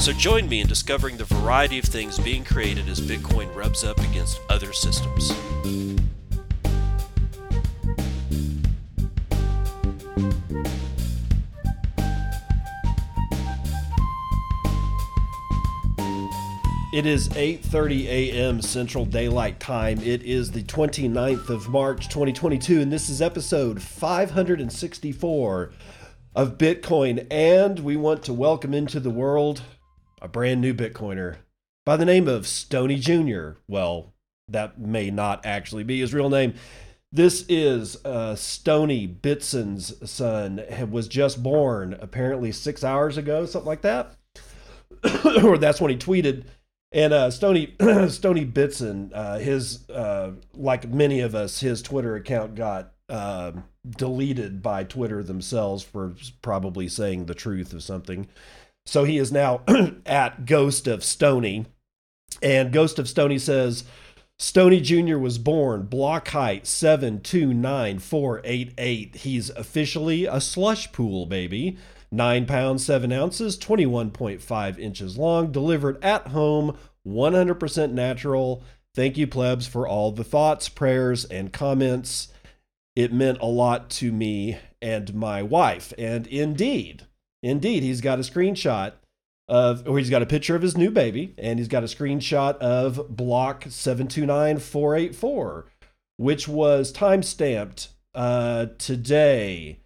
So join me in discovering the variety of things being created as Bitcoin rubs up against other systems. It is 8:30 a.m. Central Daylight Time. It is the 29th of March 2022 and this is episode 564 of Bitcoin, and we want to welcome into the world a brand new Bitcoiner by the name of Stony Jr. Well, that may not actually be his real name. This is uh, Stony Bitson's son. Was just born apparently six hours ago, something like that, or that's when he tweeted. And uh, Stony Stony Bitson, uh, his uh, like many of us, his Twitter account got uh, deleted by Twitter themselves for probably saying the truth of something. So he is now at Ghost of Stony. And Ghost of Stony says Stony Jr. was born, block height 729,488. He's officially a slush pool baby. 9 pounds 7 ounces, 21.5 inches long, delivered at home, 100% natural. Thank you, plebs, for all the thoughts, prayers, and comments it meant a lot to me and my wife. And indeed, indeed, he's got a screenshot of, or he's got a picture of his new baby, and he's got a screenshot of block 729484, which was time stamped uh, today,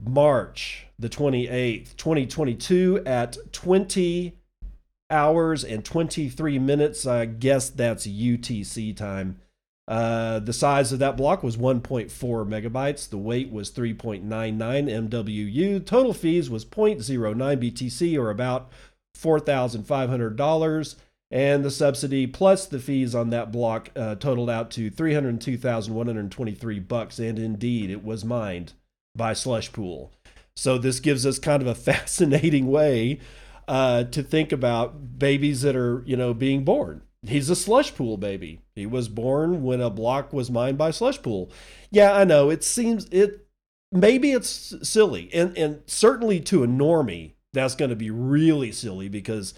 March the 28th, 2022, at 20 hours and 23 minutes. I guess that's UTC time. Uh, the size of that block was 1.4 megabytes. The weight was 3.99 MWU. Total fees was 0.09 BTC or about $4,500. And the subsidy plus the fees on that block uh, totaled out to 302,123 bucks. And indeed, it was mined by Slush Pool. So this gives us kind of a fascinating way uh, to think about babies that are, you know, being born he's a slush pool baby. He was born when a block was mined by slush pool. Yeah, I know. It seems it maybe it's silly. And and certainly to a normie, that's going to be really silly because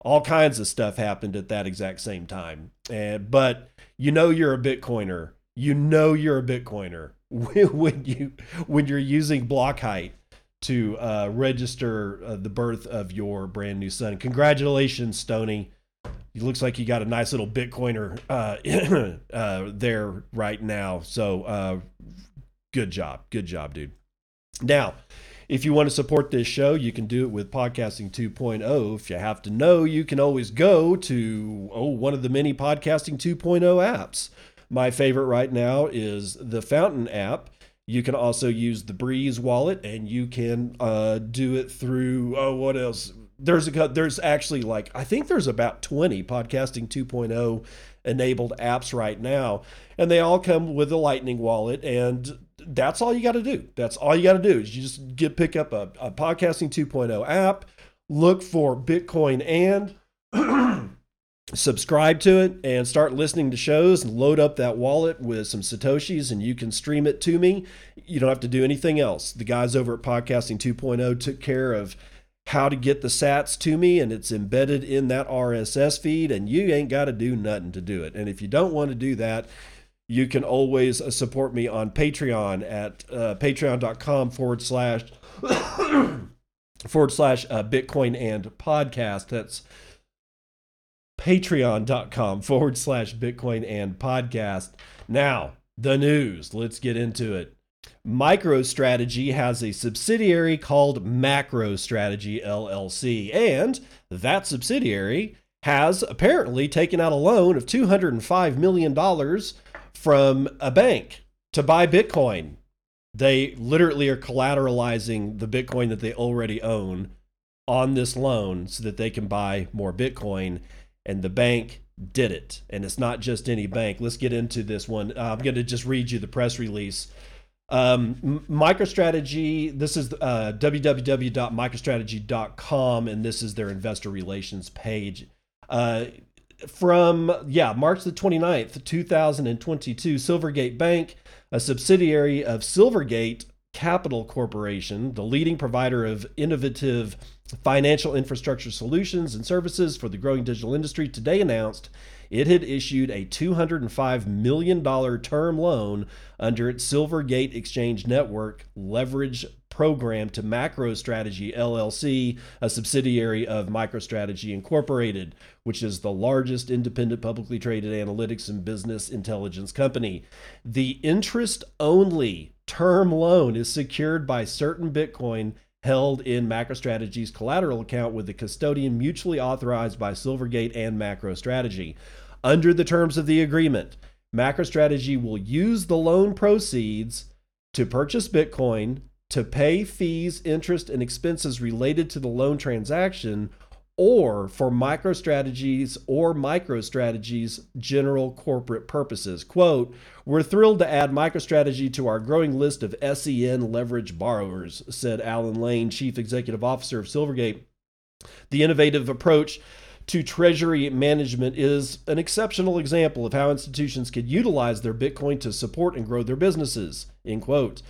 all kinds of stuff happened at that exact same time. And but you know you're a bitcoiner. You know you're a bitcoiner when you when you're using block height to uh, register uh, the birth of your brand new son. Congratulations, Stony he looks like he got a nice little Bitcoiner uh, uh, there right now. So uh, good job. Good job, dude. Now, if you want to support this show, you can do it with Podcasting 2.0. If you have to know, you can always go to oh one of the many Podcasting 2.0 apps. My favorite right now is the Fountain app. You can also use the Breez wallet, and you can uh, do it through oh what else? There's a there's actually like I think there's about 20 podcasting 2.0 enabled apps right now and they all come with a lightning wallet and that's all you got to do. That's all you got to do is you just get pick up a, a podcasting 2.0 app look for bitcoin and subscribe to it and start listening to shows and load up that wallet with some satoshis and you can stream it to me. You don't have to do anything else. The guys over at podcasting 2.0 took care of how to get the sats to me and it's embedded in that RSS feed and you ain't got to do nothing to do it. And if you don't want to do that, you can always uh, support me on Patreon at uh, patreon.com forward slash forward slash uh, Bitcoin and podcast. That's patreon.com forward slash Bitcoin and podcast. Now, the news. Let's get into it. MicroStrategy has a subsidiary called MacroStrategy LLC, and that subsidiary has apparently taken out a loan of $205 million from a bank to buy Bitcoin. They literally are collateralizing the Bitcoin that they already own on this loan so that they can buy more Bitcoin. And the bank did it. And it's not just any bank. Let's get into this one. Uh, I'm going to just read you the press release. Um, MicroStrategy, this is uh, www.microstrategy.com, and this is their investor relations page. Uh, from, yeah, March the 29th, 2022, Silvergate Bank, a subsidiary of Silvergate Capital Corporation, the leading provider of innovative financial infrastructure solutions and services for the growing digital industry, today announced it had issued a $205 million term loan under its Silvergate Exchange Network leverage program to MacroStrategy LLC, a subsidiary of MicroStrategy Incorporated, which is the largest independent publicly traded analytics and business intelligence company. The interest only term loan is secured by certain Bitcoin held in MacroStrategy's collateral account with the custodian mutually authorized by Silvergate and MacroStrategy. Under the terms of the agreement, MacroStrategy will use the loan proceeds to purchase Bitcoin, to pay fees, interest, and expenses related to the loan transaction, or for MicroStrategies or MicroStrategies general corporate purposes. Quote, we're thrilled to add MicroStrategy to our growing list of SEN leverage borrowers, said Alan Lane, Chief Executive Officer of Silvergate. The innovative approach to treasury management is an exceptional example of how institutions could utilize their Bitcoin to support and grow their businesses. End quote.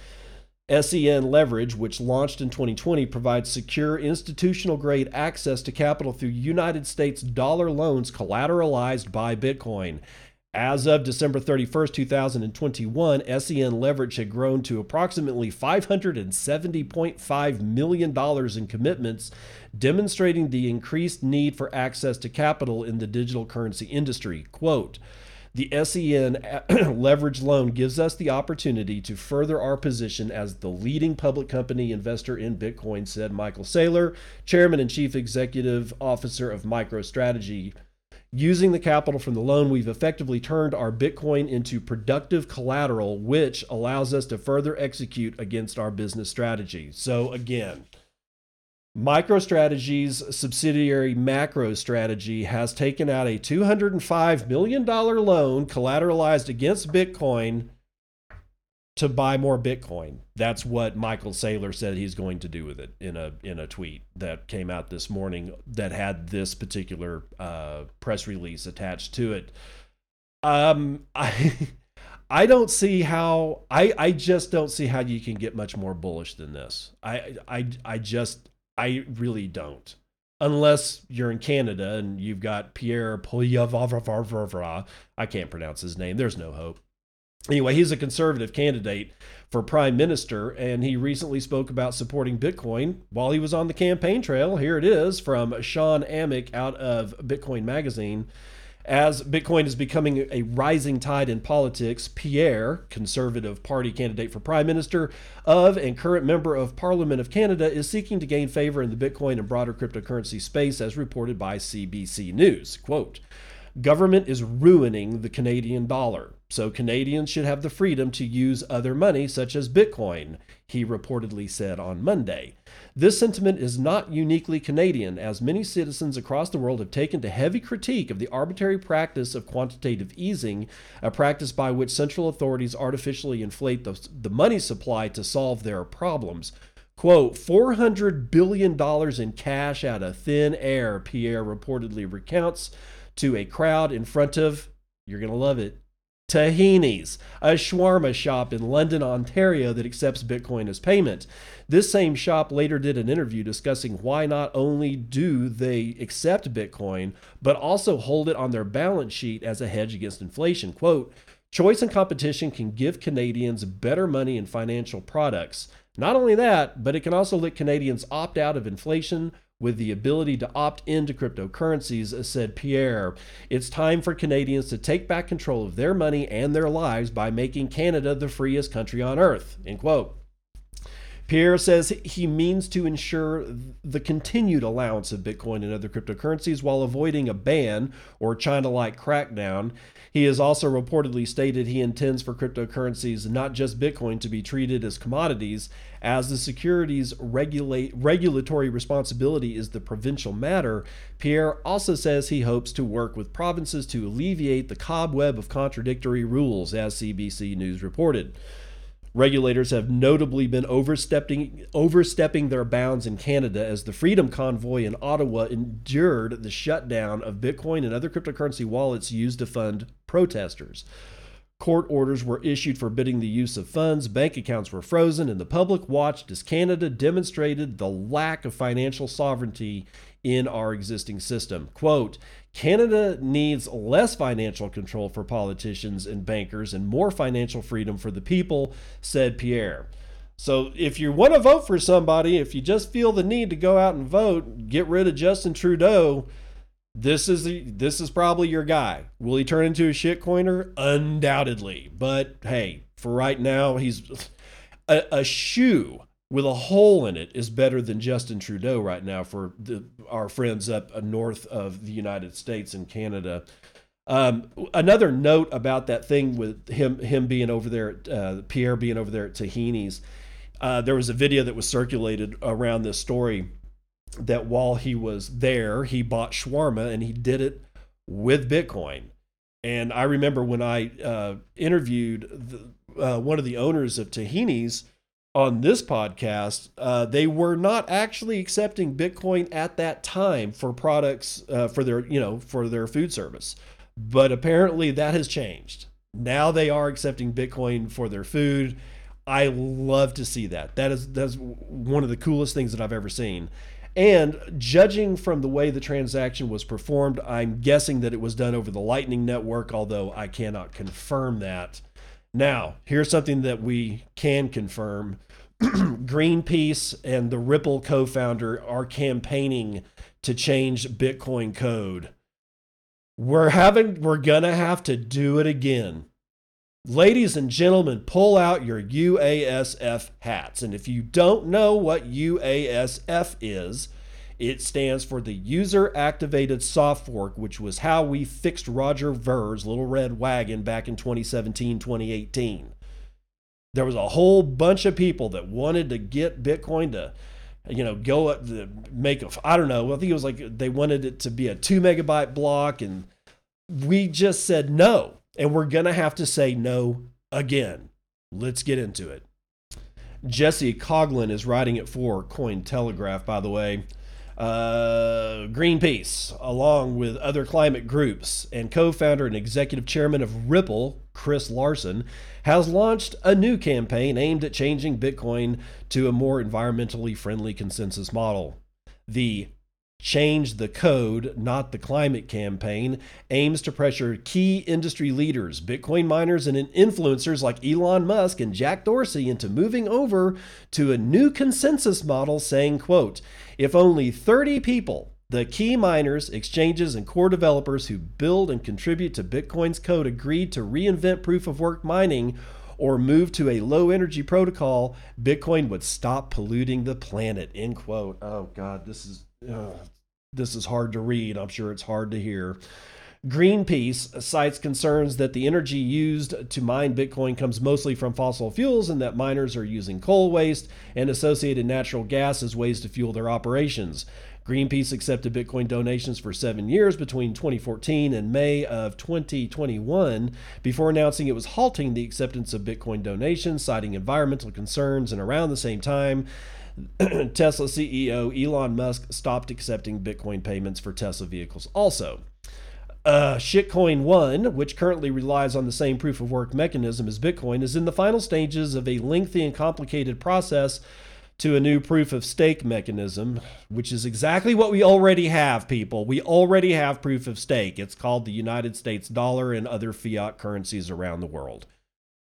SEN Leverage, which launched in 2020, provides secure institutional grade access to capital through United States dollar loans collateralized by Bitcoin. As of December 31st, 2021, SEN leverage had grown to approximately $570.5 million in commitments, demonstrating the increased need for access to capital in the digital currency industry. Quote, the SEN leverage loan gives us the opportunity to further our position as the leading public company investor in Bitcoin, said Michael Saylor, Chairman and Chief Executive Officer of MicroStrategy. Using the capital from the loan, we've effectively turned our Bitcoin into productive collateral, which allows us to further execute against our business strategy. So, again, MicroStrategy's subsidiary MacroStrategy has taken out a $205 million loan collateralized against Bitcoin to buy more Bitcoin. That's what Michael Saylor said he's going to do with it in a in a tweet that came out this morning that had this particular uh, press release attached to it. Um, I I don't see how I I just don't see how you can get much more bullish than this. I I I just I really don't. Unless you're in Canada and you've got Pierre Poilievre, I can't pronounce his name. There's no hope. Anyway, he's a conservative candidate for prime minister, and he recently spoke about supporting Bitcoin while he was on the campaign trail. Here it is from Shawn Amick out of Bitcoin Magazine. As Bitcoin is becoming a rising tide in politics, Pierre, Conservative Party candidate for Prime Minister of and current member of Parliament of Canada, is seeking to gain favor in the Bitcoin and broader cryptocurrency space, as reported by CBC News. Quote, Government is ruining the Canadian dollar, so Canadians should have the freedom to use other money, such as Bitcoin, he reportedly said on Monday. This sentiment is not uniquely Canadian, as many citizens across the world have taken to heavy critique of the arbitrary practice of quantitative easing, a practice by which central authorities artificially inflate the, the money supply to solve their problems. Quote, $400 billion in cash out of thin air, Pierre reportedly recounts to a crowd in front of, you're going to love it, Tahini's, a shawarma shop in London, Ontario that accepts Bitcoin as payment. This same shop later did an interview discussing why not only do they accept Bitcoin, but also hold it on their balance sheet as a hedge against inflation. Quote, Choice and competition can give Canadians better money and financial products. Not only that, but it can also let Canadians opt out of inflation with the ability to opt into cryptocurrencies, said Pierre. It's time for Canadians to take back control of their money and their lives by making Canada the freest country on earth. End quote. Pierre says he means to ensure the continued allowance of Bitcoin and other cryptocurrencies while avoiding a ban or China like crackdown. He has also reportedly stated he intends for cryptocurrencies, not just Bitcoin, to be treated as commodities, as the securities regulate, regulatory responsibility is the provincial matter. Pierre also says he hopes to work with provinces to alleviate the cobweb of contradictory rules, as CBC News reported. Regulators have notably been overstepping, overstepping their bounds in Canada as the Freedom Convoy in Ottawa endured the shutdown of Bitcoin and other cryptocurrency wallets used to fund protesters. Court orders were issued forbidding the use of funds, bank accounts were frozen, and the public watched as Canada demonstrated the lack of financial sovereignty in our existing system. Quote Canada needs less financial control for politicians and bankers and more financial freedom for the people, said Pierre. So if you want to vote for somebody, if you just feel the need to go out and vote, get rid of Justin Trudeau. This is the, this is probably your guy. Will he turn into a shitcoiner? Undoubtedly. But hey, for right now, he's a, a shoe with a hole in it is better than Justin Trudeau right now for the, our friends up north of the United States and Canada. Um, another note about that thing with him him being over there, uh, Pierre being over there at Tahini's. Uh, there was a video that was circulated around this story that while he was there, he bought shawarma and he did it with Bitcoin. And I remember when I uh, interviewed the, uh, one of the owners of Tahini's on this podcast, uh, they were not actually accepting Bitcoin at that time for products uh, for their you know for their food service, but apparently that has changed. Now they are accepting Bitcoin for their food. I love to see that. That is that's one of the coolest things that I've ever seen. And judging from the way the transaction was performed, I'm guessing that it was done over the Lightning Network, although I cannot confirm that. Now, here's something that we can confirm Greenpeace and the Ripple co founder are campaigning to change Bitcoin code. We're having, we're gonna have to do it again. Ladies and gentlemen, pull out your UASF hats. And if you don't know what UASF is, it stands for the User Activated Soft Fork, which was how we fixed Roger Ver's Little Red Wagon back in 2017 2018 there was a whole bunch of people that wanted to get Bitcoin to, you know, go up the make a, I don't know, I think it was like they wanted it to be a two megabyte block. And we just said no. And we're going to have to say no again. Let's get into it. Jesse Coghlan is writing it for Cointelegraph, by the way. Uh, Greenpeace, along with other climate groups, and co founder and executive chairman of Ripple, Chris Larsen, has launched a new campaign aimed at changing Bitcoin to a more environmentally friendly consensus model. The Change the Code, Not the Climate campaign aims to pressure key industry leaders, Bitcoin miners, and influencers like Elon Musk and Jack Dorsey into moving over to a new consensus model saying, quote, if only 30 people the key miners, exchanges, and core developers who build and contribute to Bitcoin's code agreed to reinvent proof of work mining or move to a low energy protocol, Bitcoin would stop polluting the planet. End quote. Oh God, this is uh, this is hard to read. I'm sure it's hard to hear. Greenpeace cites concerns that the energy used to mine Bitcoin comes mostly from fossil fuels and that miners are using coal waste and associated natural gas as ways to fuel their operations. Greenpeace accepted Bitcoin donations for seven years between 2014 and May of 2021 before announcing it was halting the acceptance of Bitcoin donations, citing environmental concerns. And around the same time, Tesla CEO Elon Musk stopped accepting Bitcoin payments for Tesla vehicles. Also, uh, Shitcoin One, which currently relies on the same proof of work mechanism as Bitcoin, is in the final stages of a lengthy and complicated process to a new proof of stake mechanism, which is exactly what we already have, people. We already have proof of stake. It's called the United States dollar and other fiat currencies around the world.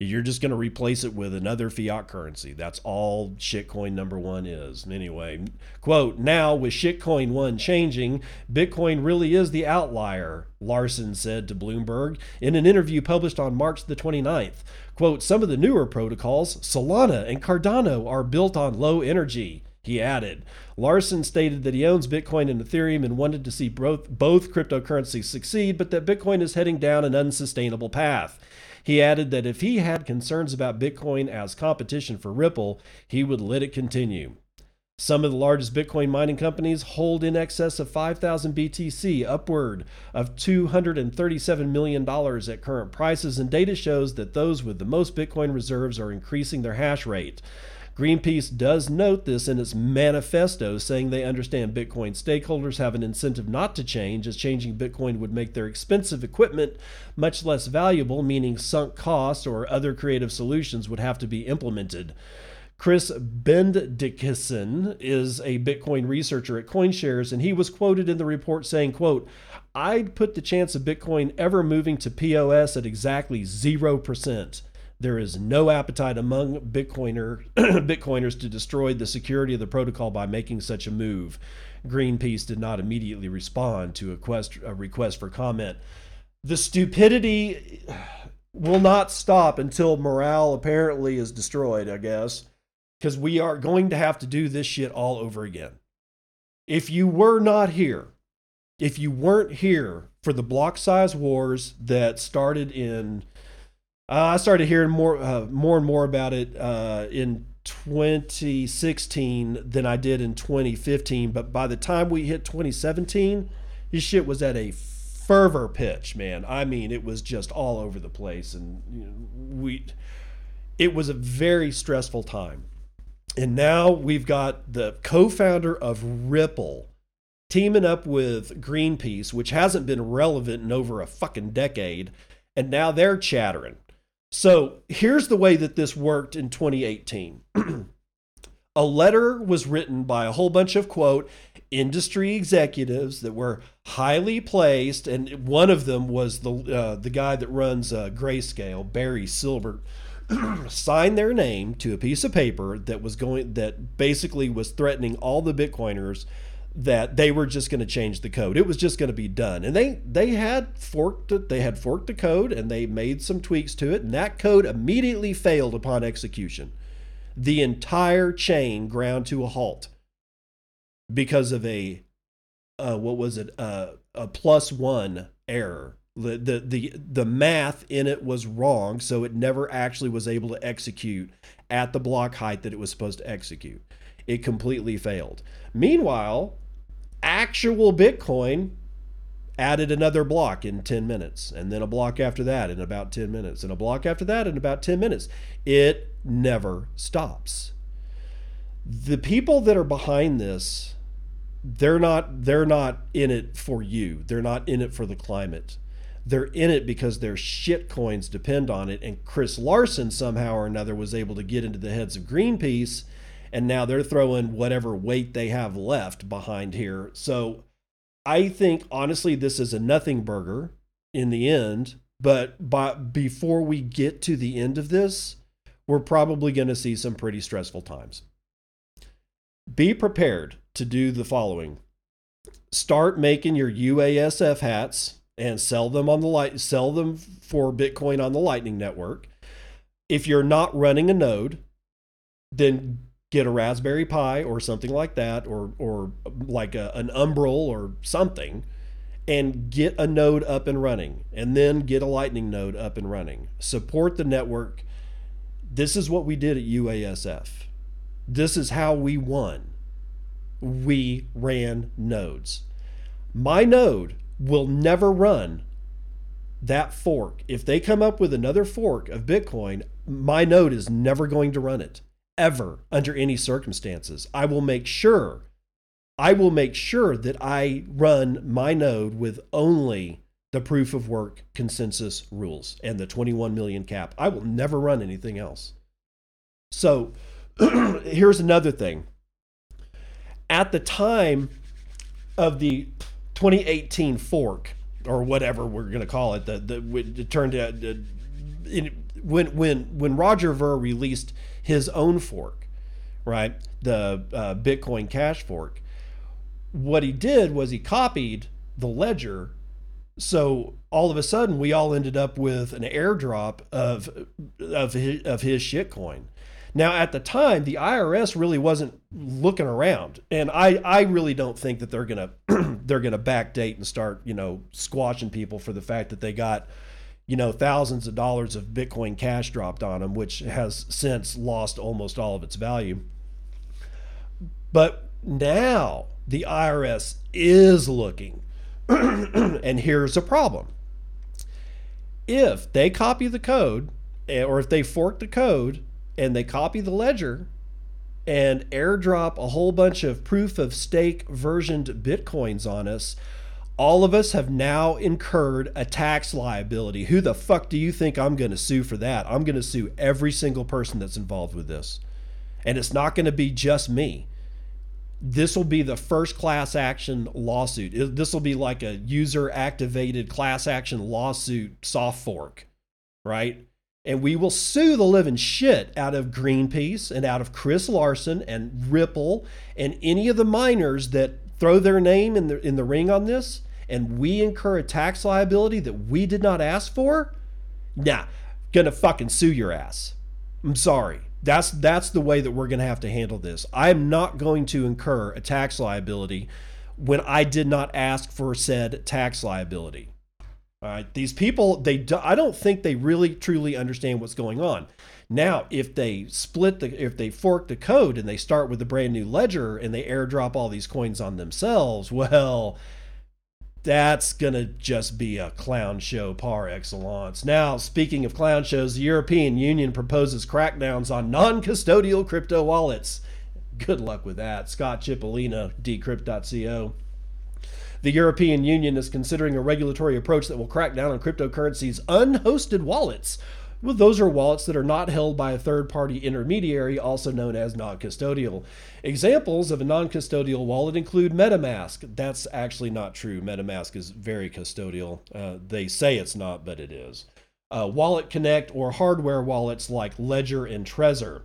You're just going to replace it with another fiat currency. That's all shitcoin number one is. Anyway, quote, now with shitcoin one changing, Bitcoin really is the outlier, Larsen said to Bloomberg in an interview published on March the 29th. Quote, some of the newer protocols, Solana and Cardano, are built on low energy. He added. Larsen stated that he owns Bitcoin and Ethereum and wanted to see both, both cryptocurrencies succeed, but that Bitcoin is heading down an unsustainable path. He added that if he had concerns about Bitcoin as competition for Ripple, he would let it continue. Some of the largest Bitcoin mining companies hold in excess of 5,000 BTC, upward of $237 million at current prices, and data shows that those with the most Bitcoin reserves are increasing their hash rate. Greenpeace does note this in its manifesto, saying they understand Bitcoin stakeholders have an incentive not to change, as changing Bitcoin would make their expensive equipment much less valuable, meaning sunk costs or other creative solutions would have to be implemented. Chris Bendiksen is a Bitcoin researcher at CoinShares, and he was quoted in the report saying, quote, I'd put the chance of Bitcoin ever moving to POS at exactly 0%. There is no appetite among Bitcoiner Bitcoiners to destroy the security of the protocol by making such a move. Greenpeace did not immediately respond to a, quest, a request for comment. The stupidity will not stop until morale apparently is destroyed, I guess, because we are going to have to do this shit all over again. If you were not here, if you weren't here for the block size wars that started in uh, I started hearing more, uh, more and more about it uh, in 2016 than I did in 2015. But by the time we hit 2017, this shit was at a fervor pitch, man. I mean, it was just all over the place, and you know, we. It was a very stressful time, and now we've got the co-founder of Ripple teaming up with Greenpeace, which hasn't been relevant in over a fucking decade, and now they're chattering so here's the way that this worked in 2018. a letter was written by a whole bunch of quote industry executives that were highly placed, and one of them was the uh, the guy that runs uh, Grayscale, Barry Silbert. signed their name to a piece of paper that was going that basically was threatening all the Bitcoiners that they were just going to change the code. It was just going to be done. And they they had forked it, they had forked the code and they made some tweaks to it and that code immediately failed upon execution. The entire chain ground to a halt because of a uh, what was it uh, a plus 1 error. The, the the the math in it was wrong, so it never actually was able to execute at the block height that it was supposed to execute. It completely failed. Meanwhile, actual Bitcoin added another block in 10 minutes, and then a block after that in about 10 minutes, and a block after that in about 10 minutes. It never stops. The people that are behind this, they're not they're not in it for you. They're not in it for the climate. They're in it because their shit coins depend on it. And Chris Larsen somehow or another was able to get into the heads of Greenpeace and now they're throwing whatever weight they have left behind here. So I think honestly this is a nothing burger in the end, but by, before we get to the end of this, we're probably going to see some pretty stressful times. Be prepared to do the following. Start making your UASF hats and sell them on the light sell them for Bitcoin on the Lightning network. If you're not running a node, then get a Raspberry Pi or something like that, or or like a, an Umbrel or something, and get a node up and running, and then get a Lightning node up and running. Support the network. This is what we did at UASF. This is how we won. We ran nodes. My node will never run that fork. If they come up with another fork of Bitcoin, my node is never going to run it ever under any circumstances. I will make sure I will make sure that I run my node with only the proof of work consensus rules and the 21 million cap. I will never run anything else. So here's another thing. At the time of the 2018 fork, or whatever we're going to call it, the, the, it turned out, when when when Roger Ver released his own fork, right, the uh, Bitcoin Cash fork, what he did was he copied the ledger. So all of a sudden, we all ended up with an airdrop of of his, of his shitcoin. Now, at the time, the IRS really wasn't looking around, and I, I really don't think that they're gonna they're gonna backdate and start you know squashing people for the fact that they got you know thousands of dollars of Bitcoin Cash dropped on them, which has since lost almost all of its value. But now the IRS is looking, and here's a problem: if they copy the code, eh, or if they fork the code and they copy the ledger and airdrop a whole bunch of proof of stake versioned bitcoins on us, all of us have now incurred a tax liability. Who the fuck do you think I'm going to sue for that? I'm going to sue every single person that's involved with this. And it's not going to be just me. This will be the first class action lawsuit. This will be like a user activated class action lawsuit soft fork, right? and we will sue the living shit out of Greenpeace and out of Chris Larsen and Ripple and any of the miners that throw their name in the in the ring on this and we incur a tax liability that we did not ask for, nah, gonna fucking sue your ass. I'm sorry. That's that's the way that we're gonna have to handle this. I'm not going to incur a tax liability when I did not ask for said tax liability. All right, these people, they do, I don't think they really truly understand what's going on. Now, if they split the, if they fork the code and they start with a brand new ledger and they airdrop all these coins on themselves, well, that's gonna just be a clown show par excellence. Now, speaking of clown shows, the European Union proposes crackdowns on non-custodial crypto wallets. Good luck with that. Scott Chipolina, decrypt.co. The European Union is considering a regulatory approach that will crack down on cryptocurrency's unhosted wallets. Well, those are wallets that are not held by a third party intermediary, also known as non custodial. Examples of a non custodial wallet include MetaMask. That's actually not true. MetaMask is very custodial. Uh, they say it's not, but it is. Uh, Wallet Connect or hardware wallets like Ledger and Trezor.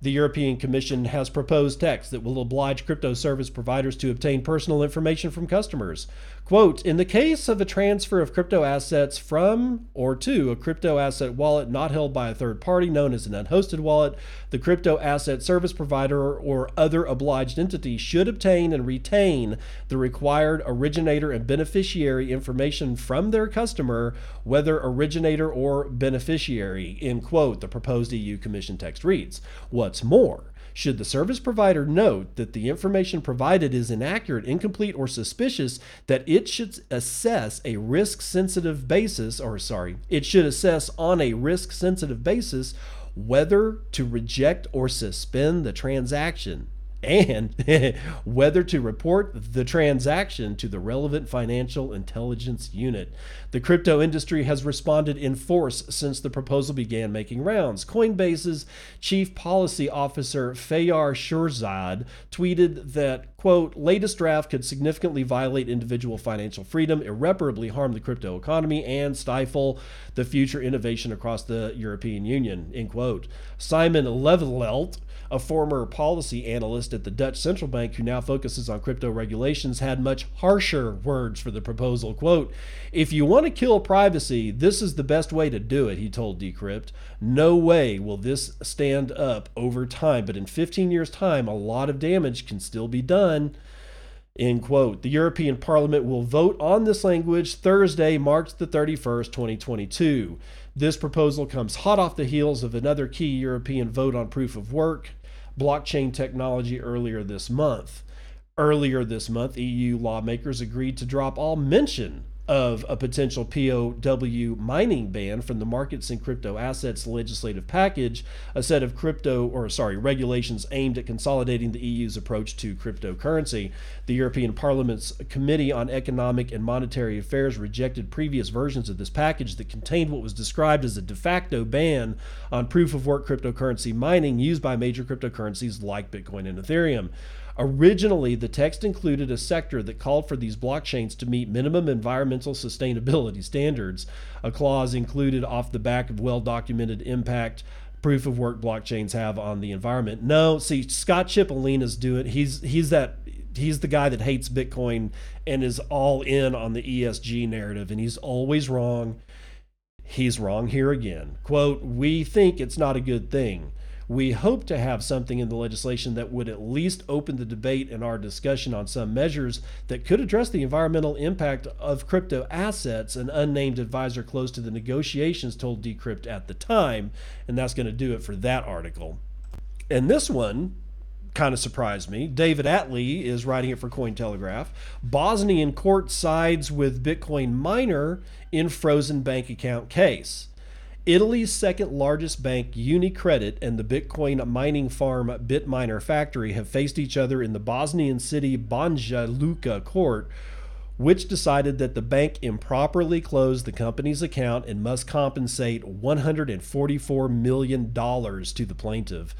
The European Commission has proposed text that will oblige crypto service providers to obtain personal information from customers. Quote In the case of a transfer of crypto assets from or to a crypto asset wallet not held by a third party known as an unhosted wallet, the crypto asset service provider or other obliged entity should obtain and retain the required originator and beneficiary information from their customer, whether originator or beneficiary. End quote. The proposed EU Commission text reads. What's more, should the service provider note that the information provided is inaccurate, incomplete, or suspicious, that it should assess a risk sensitive basis, or sorry, it should assess on a risk sensitive basis whether to reject or suspend the transaction and whether to report the transaction to the relevant financial intelligence unit. The crypto industry has responded in force since the proposal began making rounds. Coinbase's chief policy officer Faryar Shirzad tweeted that, quote, latest draft could significantly violate individual financial freedom, irreparably harm the crypto economy, and stifle the future innovation across the European Union, end quote. Simon Lelieveldt a former policy analyst at the Dutch central bank who now focuses on crypto regulations, had much harsher words for the proposal. Quote, If you want to kill privacy, this is the best way to do it, he told Decrypt. No way will this stand up over time, but in 15 years' time, a lot of damage can still be done. End quote. The European Parliament will vote on this language Thursday, March the 31st, 2022. This proposal comes hot off the heels of another key European vote on proof of work, blockchain technology earlier this month. Earlier this month, EU lawmakers agreed to drop all mention of a potential POW mining ban from the markets and crypto assets legislative package, a set of crypto or sorry, regulations aimed at consolidating the EU's approach to cryptocurrency. The European Parliament's Committee on Economic and Monetary Affairs rejected previous versions of this package that contained what was described as a de facto ban on proof of work cryptocurrency mining used by major cryptocurrencies like Bitcoin and Ethereum. Originally, the text included a sector that called for these blockchains to meet minimum environmental sustainability standards. A clause included off the back of well documented impact proof of work blockchains have on the environment. No, see, Scott Chipolina's doing. He's he's that he's the guy that hates Bitcoin and is all in on the ESG narrative, and he's always wrong. He's wrong here again. Quote: We think it's not a good thing. We hope to have something in the legislation that would at least open the debate and our discussion on some measures that could address the environmental impact of crypto assets, an unnamed advisor close to the negotiations told Decrypt at the time. And that's going to do it for that article. And this one, kind of surprised me. David Atley is writing it for Cointelegraph. Bosnian court sides with Bitcoin miner in frozen bank account case. Italy's second largest bank, UniCredit, and the Bitcoin mining farm Bitminer Factory have faced each other in the Bosnian city Banja Luka court, which decided that the bank improperly closed the company's account and must compensate $144 million to the plaintiff.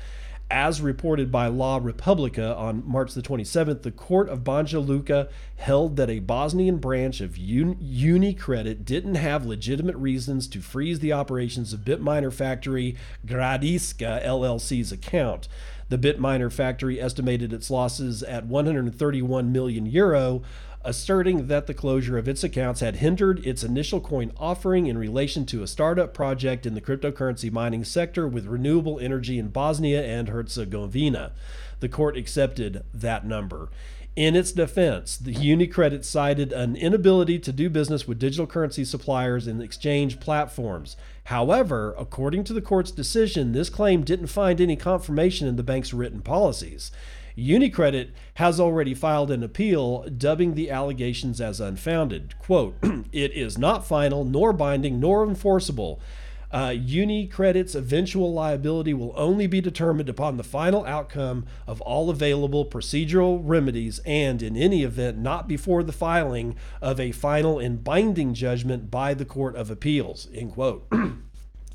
As reported by La Repubblica on March the 27th, the court of Banja Luka held that a Bosnian branch of UniCredit didn't have legitimate reasons to freeze the operations of Bitminer Factory Gradiska LLC's account. The Bitminer Factory estimated its losses at 131 million euro, asserting that the closure of its accounts had hindered its initial coin offering in relation to a startup project in the cryptocurrency mining sector with renewable energy in Bosnia and Herzegovina. The court accepted that number. In its defense, the UniCredit cited an inability to do business with digital currency suppliers and exchange platforms. However, according to the court's decision, this claim didn't find any confirmation in the bank's written policies. UniCredit has already filed an appeal dubbing the allegations as unfounded. Quote, it is not final, nor binding, nor enforceable. Uh, UniCredit's eventual liability will only be determined upon the final outcome of all available procedural remedies and, in any event, not before the filing of a final and binding judgment by the Court of Appeals. End quote.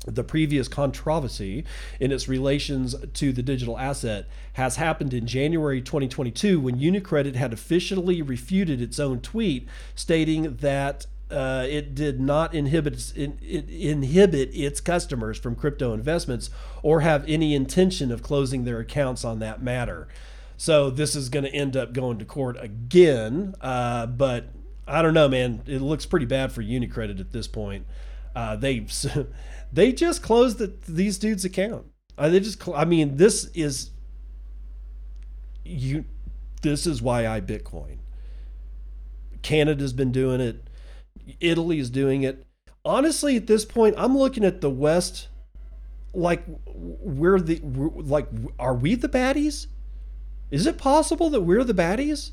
the previous controversy in its relations to the digital asset has happened in January 2022 when UniCredit had officially refuted its own tweet stating that uh, it did not inhibit it, it inhibit its customers from crypto investments or have any intention of closing their accounts on that matter. So this is going to end up going to court again, uh, but I don't know, man. It looks pretty bad for UniCredit at this point. Uh, they they just closed the, these dudes' account. Uh, they just, I mean, this is you. This is why I Bitcoin. Canada's been doing it. Italy's doing it. Honestly, at this point, I'm looking at the West like we're the we're, like are we the baddies? Is it possible that we're the baddies?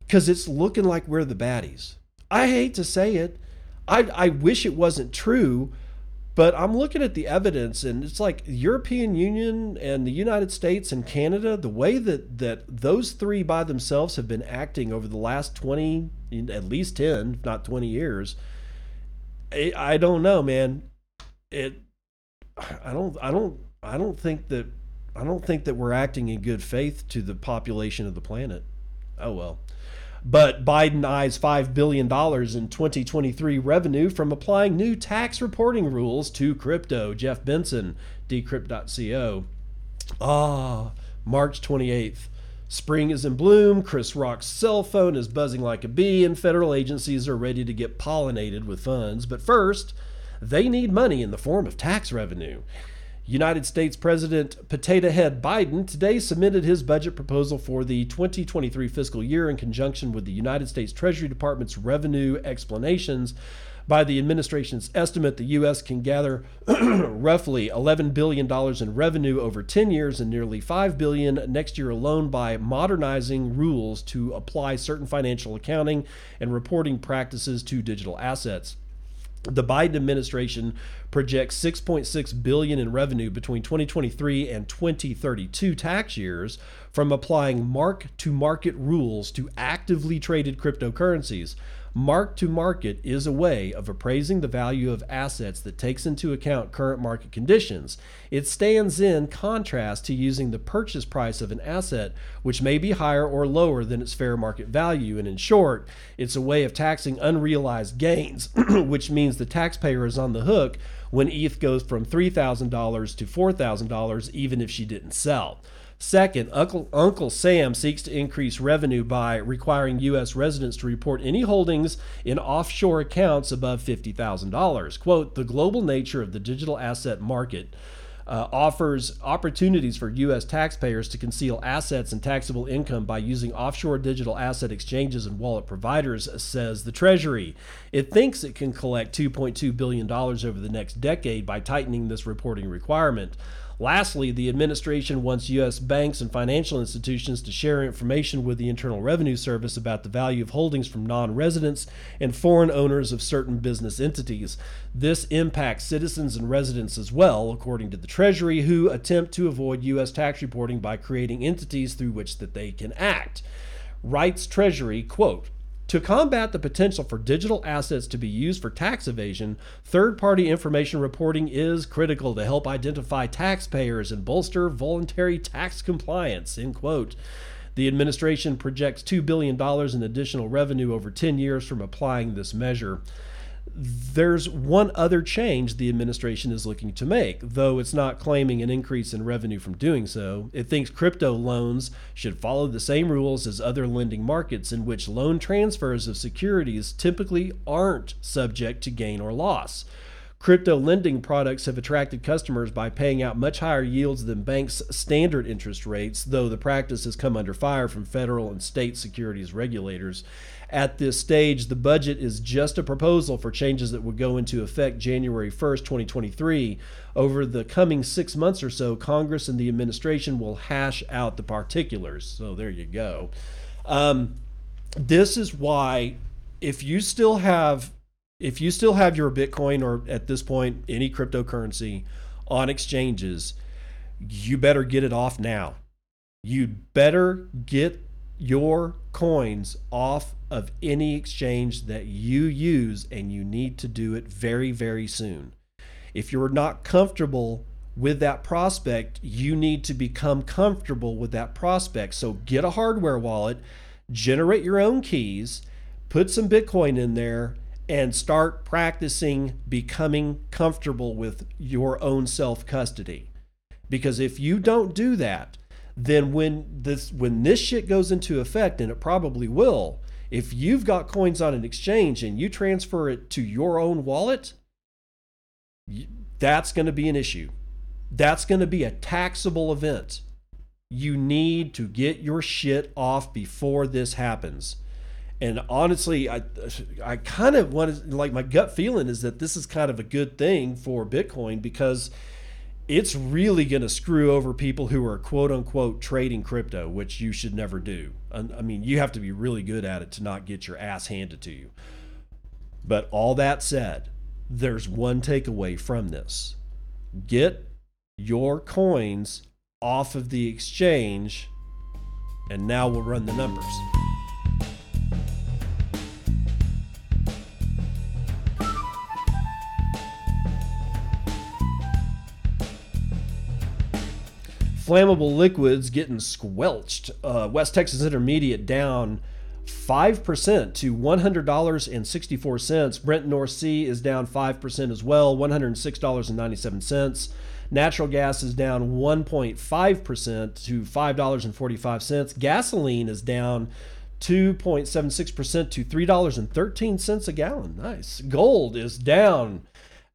Because it's looking like we're the baddies. I hate to say it. I I wish it wasn't true, but I'm looking at the evidence, and it's like European Union and the United States and Canada, the way that, that those three by themselves have been acting over the last 20, at least 10, if not 20 years. I, I don't know, man. It, I don't, I don't, I don't think that, I don't think that we're acting in good faith to the population of the planet. Oh well. But Biden eyes $5 billion in 2023 revenue from applying new tax reporting rules to crypto. Jeff Benson, decrypt.co. Ah, March 28th. Spring is in bloom, Chris Rock's cell phone is buzzing like a bee, and federal agencies are ready to get pollinated with funds. But first, they need money in the form of tax revenue. United States President Potato Head Biden today submitted his budget proposal for the 2023 fiscal year in conjunction with the United States Treasury Department's revenue explanations. By the administration's estimate, the U.S. can gather roughly $11 billion in revenue over 10 years and nearly 5 billion next year alone by modernizing rules to apply certain financial accounting and reporting practices to digital assets. The Biden administration projects 6.6 billion in revenue between 2023 and 2032 tax years from applying mark to market rules to actively traded cryptocurrencies. Mark to market is a way of appraising the value of assets that takes into account current market conditions. It stands in contrast to using the purchase price of an asset, which may be higher or lower than its fair market value. And in short, it's a way of taxing unrealized gains, which means the taxpayer is on the hook when ETH goes from $3,000 to $4,000, even if she didn't sell. Second, Uncle, Uncle Sam seeks to increase revenue by requiring U.S. residents to report any holdings in offshore accounts above $50,000. Quote, the global nature of the digital asset market uh, offers opportunities for U.S. taxpayers to conceal assets and taxable income by using offshore digital asset exchanges and wallet providers, says the Treasury. It thinks it can collect $2.2 billion over the next decade by tightening this reporting requirement. Lastly, the administration wants U.S. banks and financial institutions to share information with the Internal Revenue Service about the value of holdings from non residents and foreign owners of certain business entities. This impacts citizens and residents as well, according to the Treasury, who attempt to avoid U.S. tax reporting by creating entities through which that they can act. Writes Treasury, quote, to combat the potential for digital assets to be used for tax evasion, third party information reporting is critical to help identify taxpayers and bolster voluntary tax compliance. End quote. The administration projects $2 billion in additional revenue over 10 years from applying this measure there's one other change the administration is looking to make, though it's not claiming an increase in revenue from doing so. It thinks crypto loans should follow the same rules as other lending markets, in which loan transfers of securities typically aren't subject to gain or loss. Crypto lending products have attracted customers by paying out much higher yields than banks' standard interest rates, though the practice has come under fire from federal and state securities regulators. At this stage, the budget is just a proposal for changes that would go into effect January 1st, 2023. Over the coming six months or so, Congress and the administration will hash out the particulars. So there you go. Um, this is why, if you still have if you still have your Bitcoin or at this point any cryptocurrency on exchanges, you better get it off now. You better get your coins off of any exchange that you use, and you need to do it very, very soon. If you're not comfortable with that prospect, you need to become comfortable with that prospect. So get a hardware wallet, generate your own keys, put some Bitcoin in there and start practicing becoming comfortable with your own self custody. Because if you don't do that, then when this when this shit goes into effect and it probably will, if you've got coins on an exchange and you transfer it to your own wallet, that's going to be an issue. That's going to be a taxable event. You need to get your shit off before this happens. And honestly, I I kind of want to like my gut feeling is that this is kind of a good thing for Bitcoin because it's really going to screw over people who are quote unquote trading crypto, which you should never do. I mean, you have to be really good at it to not get your ass handed to you. But all that said, there's one takeaway from this get your coins off of the exchange, and now we'll run the numbers. Flammable liquids getting squelched. Uh, West Texas Intermediate down 5% to $100.64. Brent North Sea is down 5% as well, $106.97. Natural gas is down 1.5% to $5.45. Gasoline is down 2.76% to $3.13 a gallon. Nice. Gold is down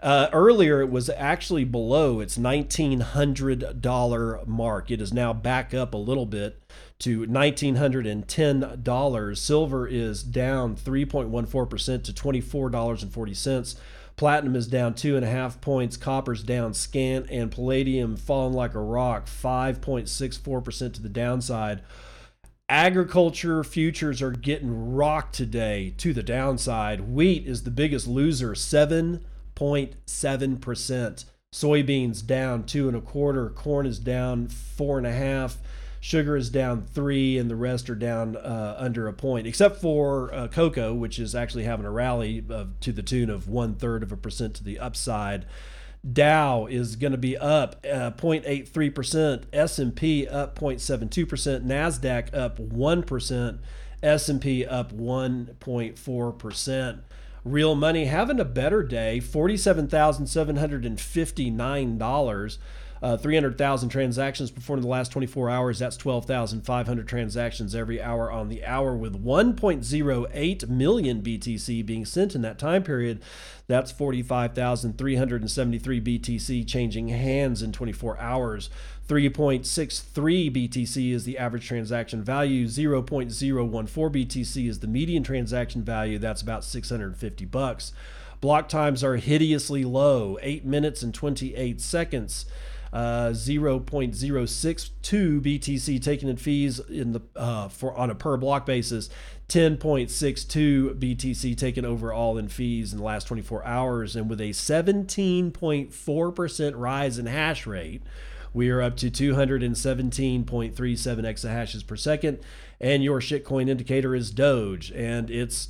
uh, earlier, it was actually below its $1,900 mark. It is now back up a little bit to $1,910. Silver is down 3.14% to $24.40. Platinum is down two and a half points. Copper's down scant, and palladium falling like a rock, 5.64% to the downside. Agriculture futures are getting rocked today to the downside. Wheat is the biggest loser, seven 0.7%. Soybeans down two and a quarter. Corn is down four and a half. Sugar is down three, and the rest are down uh, under a point, except for uh, cocoa, which is actually having a rally to the tune of one third of a percent to the upside. Dow is going to be up uh, 0.83%, S&P up 0.72%, Nasdaq up 1%, S&P up 1.4%. Real money having a better day, $47,759. Uh, 300,000 transactions performed in the last 24 hours. That's 12,500 transactions every hour on the hour, with 1.08 million BTC being sent in that time period. That's 45,373 BTC changing hands in 24 hours. 3.63 BTC is the average transaction value. 0.014 BTC is the median transaction value. That's about 650 bucks. Block times are hideously low, 8 minutes and 28 seconds uh, 0.062 BTC taken in fees in the uh, for on a per block basis, 10.62 BTC taken overall in fees in the last 24 hours, and with a 17.4% rise in hash rate. We are up to 217.37 exahashes per second, and your shitcoin indicator is Doge, and it's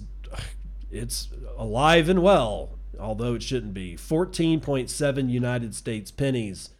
it's alive and well, although it shouldn't be. 14.7 United States pennies.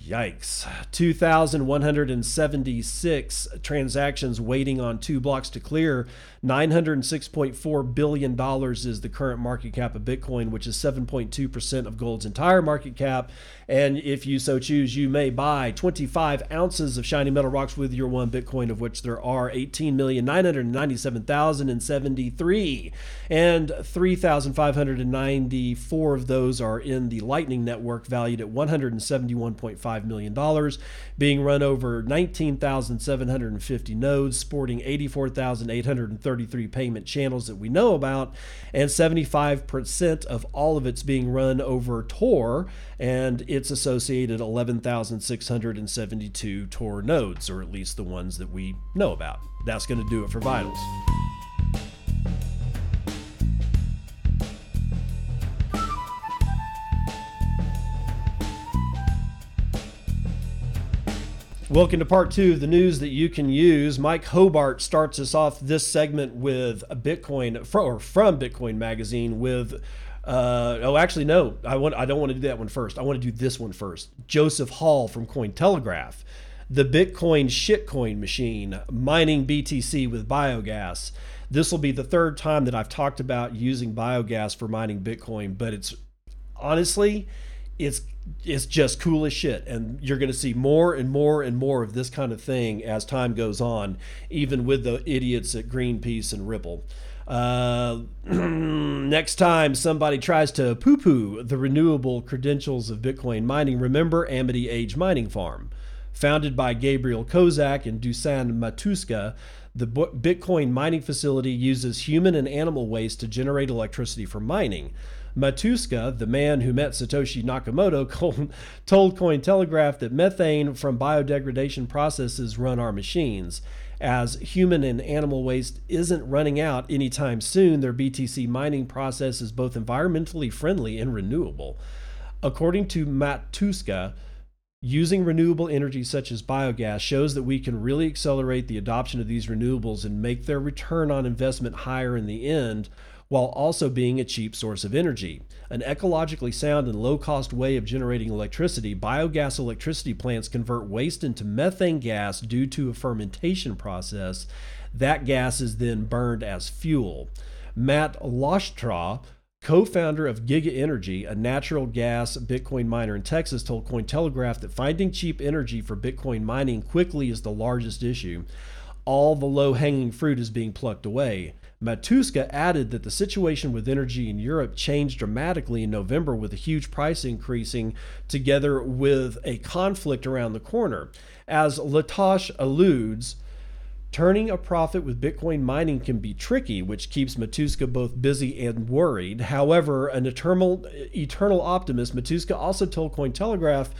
Yikes. 2,176 transactions waiting on two blocks to clear. $906.4 billion is the current market cap of Bitcoin, which is 7.2% of gold's entire market cap. And if you so choose, you may buy 25 ounces of shiny metal rocks with your one Bitcoin, of which there are 18,997,073. And 3,594 of those are in the Lightning Network, valued at $171.5 million, being run over 19,750 nodes, sporting 84,833 payment channels that we know about, and 75% of all of it's being run over Tor and its associated 11,672 Tor nodes, or at least the ones that we know about. That's going to do it for Vitals. Welcome to part two of the news that you can use. Mike Hobart starts us off this segment with Bitcoin, or from Bitcoin Magazine, with uh, oh, actually, no. I want. I don't want to do that one first. I want to do this one first. Joseph Hall from Cointelegraph, the Bitcoin shitcoin machine mining BTC with biogas. This will be the third time that I've talked about using biogas for mining Bitcoin, but it's honestly, it's it's just cool as shit, and you're going to see more and more and more of this kind of thing as time goes on, even with the idiots at Greenpeace and Ripple. Uh, next time somebody tries to poo poo the renewable credentials of Bitcoin mining, remember Amityage Mining Farm. Founded by Gabriel Kozak and Dusan Matuska, the Bitcoin mining facility uses human and animal waste to generate electricity for mining. Matuska, the man who met Satoshi Nakamoto, told Cointelegraph that methane from biodegradation processes run our machines as human and animal waste isn't running out anytime soon, their BTC mining process is both environmentally friendly and renewable. According to Matuska, using renewable energy such as biogas shows that we can really accelerate the adoption of these renewables and make their return on investment higher in the end while also being a cheap source of energy. An ecologically sound and low cost way of generating electricity, biogas electricity plants convert waste into methane gas due to a fermentation process. That gas is then burned as fuel. Matt Lohstroh, co founder of Giga Energy, a natural gas Bitcoin miner in Texas, told Cointelegraph that finding cheap energy for Bitcoin mining quickly is the largest issue. All the low hanging fruit is being plucked away. Matuska added that the situation with energy in Europe changed dramatically in November with a huge price increasing together with a conflict around the corner. As Lohstroh alludes, Turning a profit with Bitcoin mining can be tricky, which keeps Matuska both busy and worried. However, an eternal, eternal optimist, Matuska also told Cointelegraph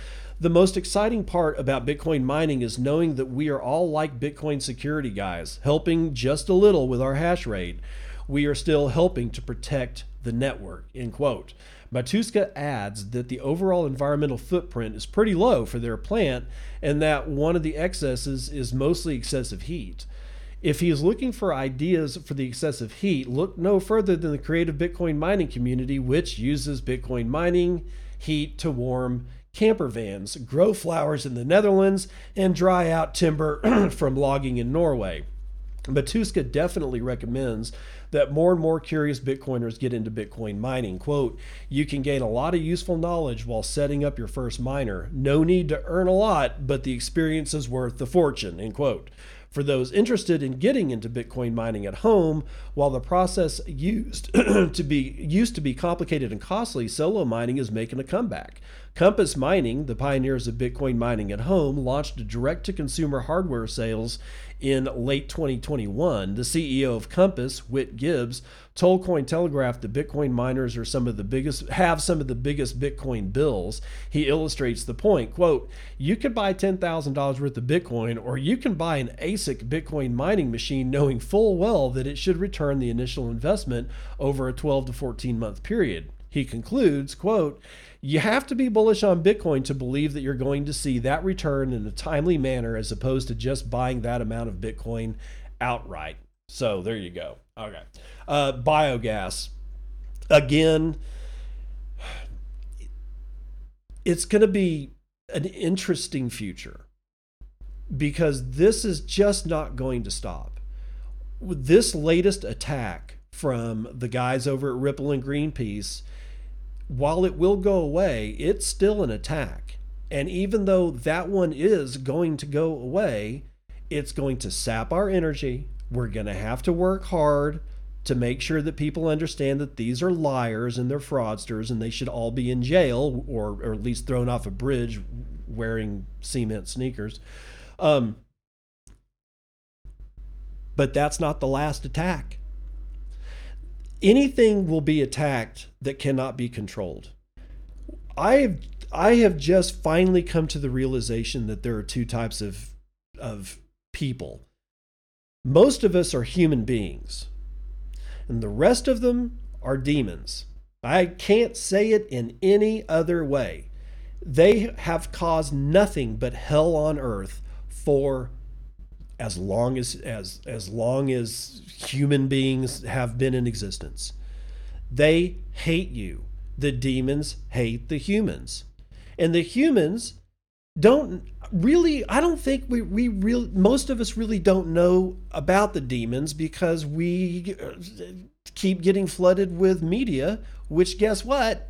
the most exciting part about Bitcoin mining is knowing that we are all like Bitcoin security guys, helping just a little with our hash rate. We are still helping to protect the network, end quote. Matuska adds that the overall environmental footprint is pretty low for their plant and that one of the excesses is mostly excessive heat. If he is looking for ideas for the excessive heat, look no further than the creative Bitcoin mining community, which uses Bitcoin mining heat to warm camper vans, grow flowers in the Netherlands, and dry out timber from logging in Norway. Matuska definitely recommends that more and more curious Bitcoiners get into Bitcoin mining. Quote, you can gain a lot of useful knowledge while setting up your first miner. No need to earn a lot, but the experience is worth the fortune, end quote. For those interested in getting into Bitcoin mining at home, while the process used to be used to be complicated and costly, solo mining is making a comeback. Compass Mining, the pioneers of Bitcoin mining at home, launched direct to consumer hardware sales in late 2021. The CEO of Compass, Whit Gibbs, told Cointelegraph that Bitcoin miners are some of the biggest have some of the biggest Bitcoin bills. He illustrates the point, quote, "You can buy $10,000 worth of Bitcoin or you can buy an ASIC Bitcoin mining machine knowing full well that it should return the initial investment over a 12 to 14 month period." He concludes, quote, you have to be bullish on Bitcoin to believe that you're going to see that return in a timely manner as opposed to just buying that amount of Bitcoin outright. So there you go. Okay. Uh, biogas. Again, it's going to be an interesting future because this is just not going to stop. This latest attack from the guys over at Ripple and Greenpeace while it will go away, it's still an attack. And even though that one is going to go away, it's going to sap our energy. We're going to have to work hard to make sure that people understand that these are liars and they're fraudsters and they should all be in jail or, or at least thrown off a bridge wearing cement sneakers. Um, but that's not the last attack anything will be attacked that cannot be controlled. I have I have just finally come to the realization that there are two types of of people. Most of us are human beings, and the rest of them are demons. I can't say it in any other way. They have caused nothing but hell on earth for as long as as as long as human beings have been in existence. They hate you. The demons hate the humans. And the humans don't really I don't think we we real most of us really don't know about the demons because we uh, keep getting flooded with media which guess what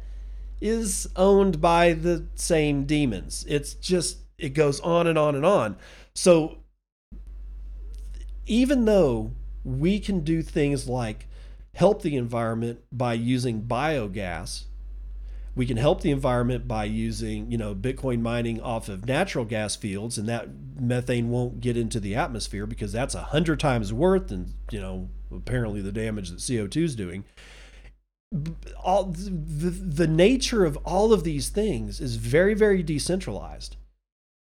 is owned by the same demons. It's just it goes on and on and on. So even though we can do things like help the environment by using biogas, we can help the environment by using, you know, Bitcoin mining off of natural gas fields, and that methane won't get into the atmosphere because that's a hundred times worth than, you know, apparently the damage that CO2 is doing. All the, the nature of all of these things is very, very decentralized.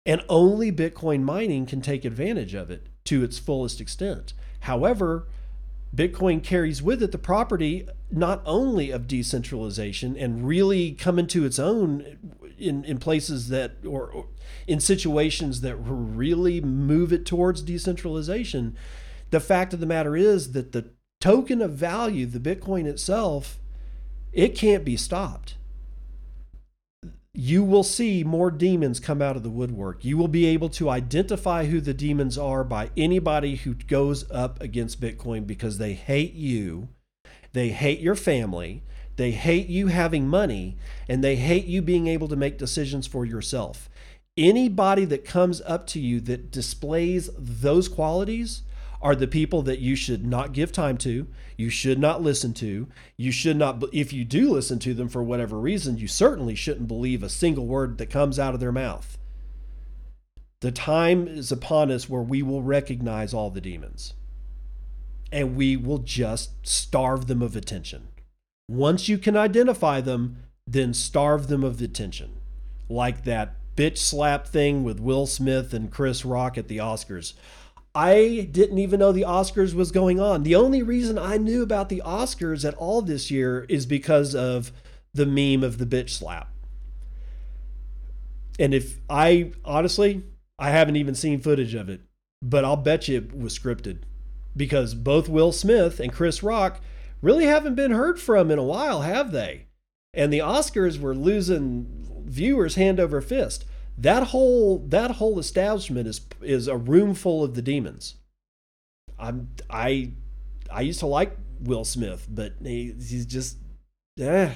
And only Bitcoin mining can take advantage of it to its fullest extent. However, Bitcoin carries with it the property not only of decentralization and really coming to its own in, in places that or, or in situations that really move it towards decentralization. The fact of the matter is that the token of value, the Bitcoin itself, it can't be stopped you will see more demons come out of the woodwork. You will be able to identify who the demons are by anybody who goes up against Bitcoin because they hate you, they hate your family, they hate you having money, and they hate you being able to make decisions for yourself. Anybody that comes up to you that displays those qualities, are the people that you should not give time to, you should not listen to, you should not, if you do listen to them for whatever reason, you certainly shouldn't believe a single word that comes out of their mouth. The time is upon us where we will recognize all the demons and we will just starve them of attention. Once you can identify them, then starve them of attention. Like that bitch slap thing with Will Smith and Chris Rock at the Oscars. I didn't even know the Oscars was going on. The only reason I knew about the Oscars at all this year is because of the meme of the bitch slap. And if I honestly, I haven't even seen footage of it, but I'll bet you it was scripted because both Will Smith and Chris Rock really haven't been heard from in a while, have they? And the Oscars were losing viewers hand over fist. That whole that whole establishment is is a room full of the demons. I'm I I used to like Will Smith, but he, he's just eh.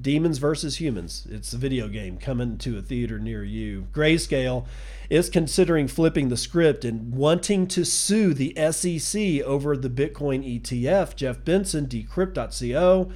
Demons versus Humans. It's a video game coming to a theater near you. Grayscale is considering flipping the script and wanting to sue the SEC over the Bitcoin ETF. Jeff Benson, Decrypt.co.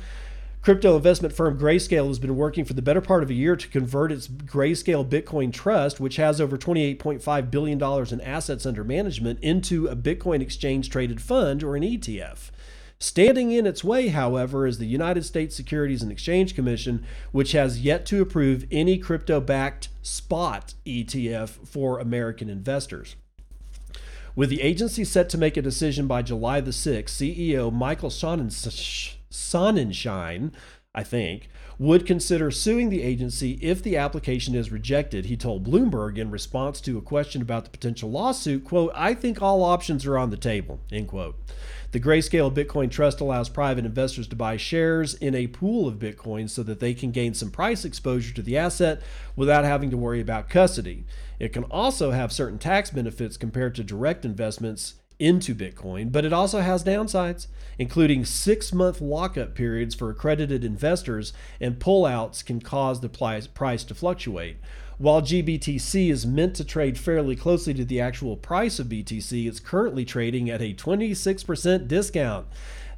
Crypto investment firm Grayscale has been working for the better part of a year to convert its Grayscale Bitcoin Trust, which has over $28.5 billion in assets under management, into a Bitcoin exchange traded fund or an ETF. Standing in its way, however, is the United States Securities and Exchange Commission, which has yet to approve any crypto backed spot ETF for American investors. With the agency set to make a decision by July the 6th, CEO Michael Sonnenschein, I think, would consider suing the agency if the application is rejected. He told Bloomberg in response to a question about the potential lawsuit, quote, I think all options are on the table, end quote. The Grayscale Bitcoin Trust allows private investors to buy shares in a pool of Bitcoin so that they can gain some price exposure to the asset without having to worry about custody. It can also have certain tax benefits compared to direct investments into Bitcoin, but it also has downsides, including six month lockup periods for accredited investors, and pullouts can cause the price to fluctuate. While GBTC is meant to trade fairly closely to the actual price of BTC, it's currently trading at a 26% discount.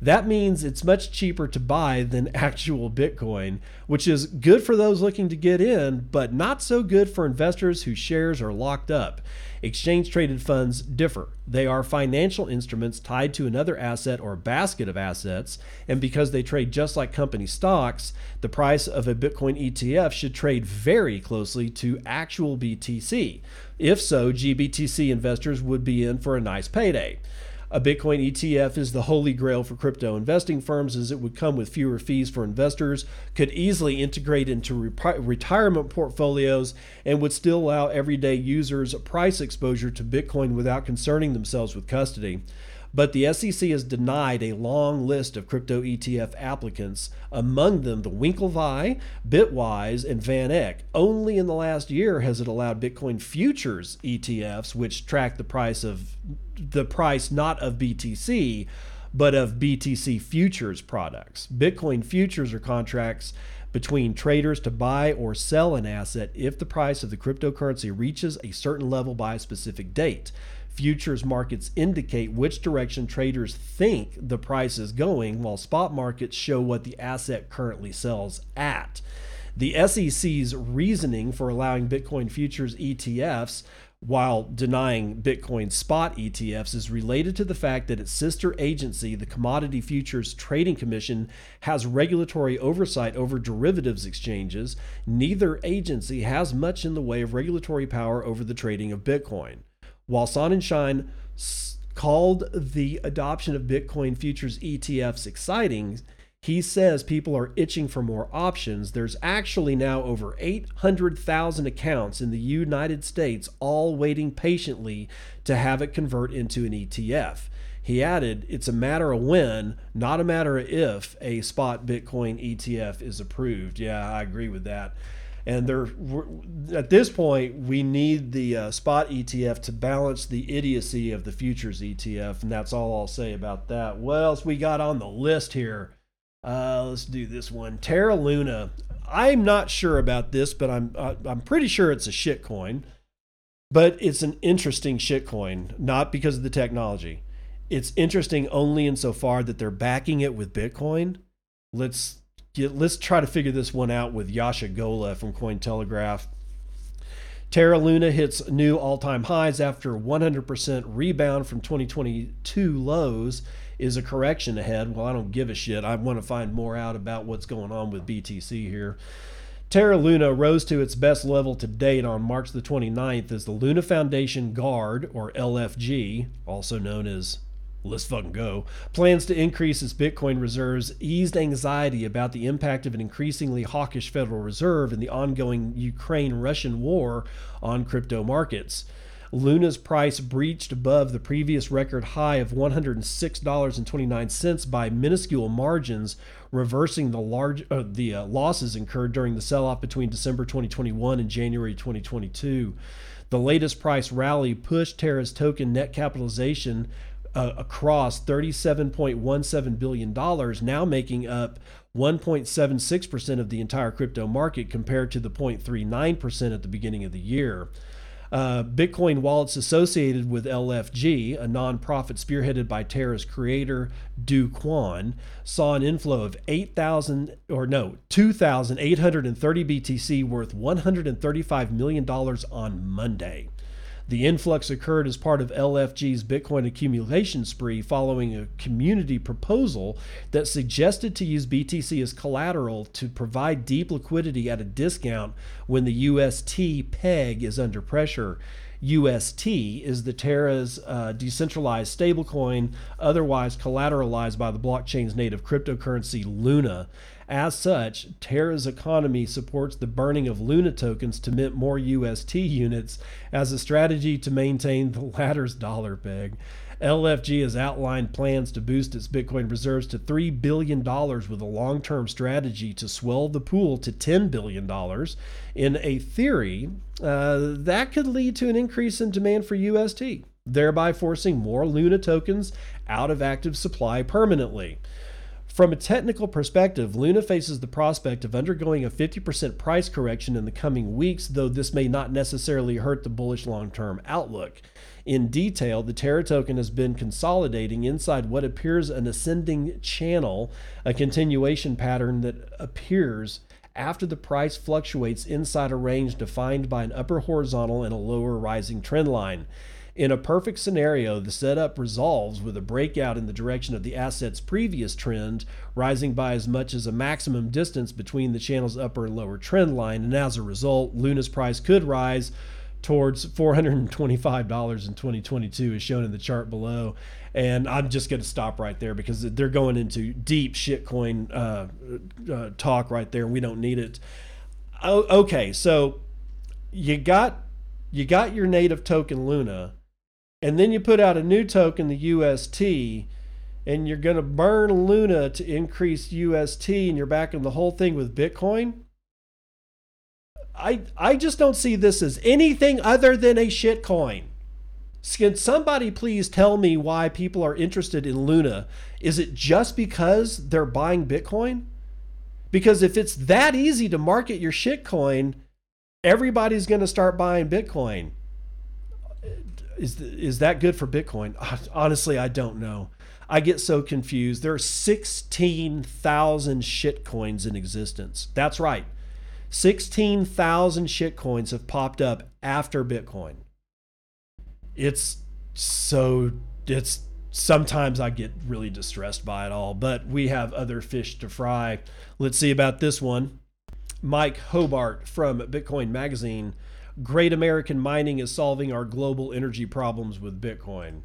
That means it's much cheaper to buy than actual Bitcoin, which is good for those looking to get in, but not so good for investors whose shares are locked up. Exchange traded funds differ. They are financial instruments tied to another asset or basket of assets, and because they trade just like company stocks, the price of a Bitcoin ETF should trade very closely to actual BTC. If so, GBTC investors would be in for a nice payday. A Bitcoin ETF is the holy grail for crypto investing firms as it would come with fewer fees for investors, could easily integrate into re- retirement portfolios, and would still allow everyday users price exposure to Bitcoin without concerning themselves with custody. But the SEC has denied a long list of crypto ETF applicants, among them the Winklevi, Bitwise, and Van Eck. Only in the last year has it allowed Bitcoin futures ETFs, which track the price of the price not of BTC, but of BTC futures products. Bitcoin futures are contracts between traders to buy or sell an asset if the price of the cryptocurrency reaches a certain level by a specific date futures markets indicate which direction traders think the price is going, while spot markets show what the asset currently sells at. The SEC's reasoning for allowing Bitcoin futures ETFs while denying Bitcoin spot ETFs is related to the fact that its sister agency, the Commodity Futures Trading Commission, has regulatory oversight over derivatives exchanges. Neither agency has much in the way of regulatory power over the trading of Bitcoin. While Sonnenschein called the adoption of Bitcoin futures ETFs exciting, he says people are itching for more options. There's actually now over 800,000 accounts in the United States, all waiting patiently to have it convert into an ETF. He added, it's a matter of when, not a matter of if, a spot Bitcoin ETF is approved. Yeah, I agree with that and they're at this point we need the uh, spot ETF to balance the idiocy of the futures ETF, and that's all I'll say about that. What else we got on the list here? Uh, let's do this one. Terra Luna. I'm not sure about this, but I'm uh, I'm pretty sure it's a shitcoin. But it's an interesting shitcoin, not because of the technology. It's interesting only insofar that they're backing it with Bitcoin. Let's get, let's try to figure this one out with Yashu Gola from Cointelegraph. Terra Luna hits new all time highs after 100% rebound from 2022 lows. Is a correction ahead? Well, I don't give a shit. I want to find more out about what's going on with BTC here. Terra Luna rose to its best level to date on March the 29th as the Luna Foundation Guard, or LFG, also known as let's fucking go, plans to increase its Bitcoin reserves eased anxiety about the impact of an increasingly hawkish Federal Reserve and the ongoing Ukraine Russian war on crypto markets. Luna's price breached above the previous record high of $106.29 by minuscule margins, reversing the large uh, the uh, losses incurred during the sell-off between December 2021 and January 2022. The latest price rally pushed Terra's token net capitalization uh, across $37.17 billion, now making up 1.76% of the entire crypto market compared to the 0.39% at the beginning of the year. Uh, Bitcoin wallets associated with LFG, a nonprofit spearheaded by Terra's creator Do Kwon, saw an inflow of 8,000 or no 2,830 BTC worth 135 million dollars on Monday. The influx occurred as part of LFG's Bitcoin accumulation spree following a community proposal that suggested to use BTC as collateral to provide deep liquidity at a discount when the UST peg is under pressure. UST is the Terra's uh, decentralized stablecoin, otherwise collateralized by the blockchain's native cryptocurrency Luna. As such, Terra's economy supports the burning of Luna tokens to mint more UST units as a strategy to maintain the latter's dollar peg. LFG has outlined plans to boost its Bitcoin reserves to $3 billion with a long term strategy to swell the pool to $10 billion. In a theory, uh, that could lead to an increase in demand for UST, thereby forcing more Luna tokens out of active supply permanently. From a technical perspective, Luna faces the prospect of undergoing a 50% price correction in the coming weeks, though this may not necessarily hurt the bullish long term outlook. In detail, the Terra token has been consolidating inside what appears an ascending channel, a continuation pattern that appears after the price fluctuates inside a range defined by an upper horizontal and a lower rising trend line. In a perfect scenario, the setup resolves with a breakout in the direction of the asset's previous trend, rising by as much as a maximum distance between the channel's upper and lower trend line, and as a result, Luna's price could rise towards $425 in 2022 as shown in the chart below. And i'm just going to stop right there because they're going into deep shitcoin uh, uh, talk right there and we don't need it. Oh, okay so you got you got your native token luna and then you put out a new token, the UST, and you're going to burn Luna to increase UST, and you're backing the whole thing with Bitcoin. I I just don't see this as anything other than a shitcoin. Can somebody please tell me why people are interested in Luna? Is it just because they're buying Bitcoin? Because if it's that easy to market your shitcoin, everybody's going to start buying Bitcoin is is that good for Bitcoin? Ah, honestly, I don't know. I get so confused. There are 16,000 shitcoins in existence. That's right. 16,000 shitcoins have popped up after Bitcoin. It's so it's sometimes I get really distressed by it all, but we have other fish to fry. Let's see about this one. Mike Hobart from Bitcoin Magazine great American mining is solving our global energy problems with Bitcoin.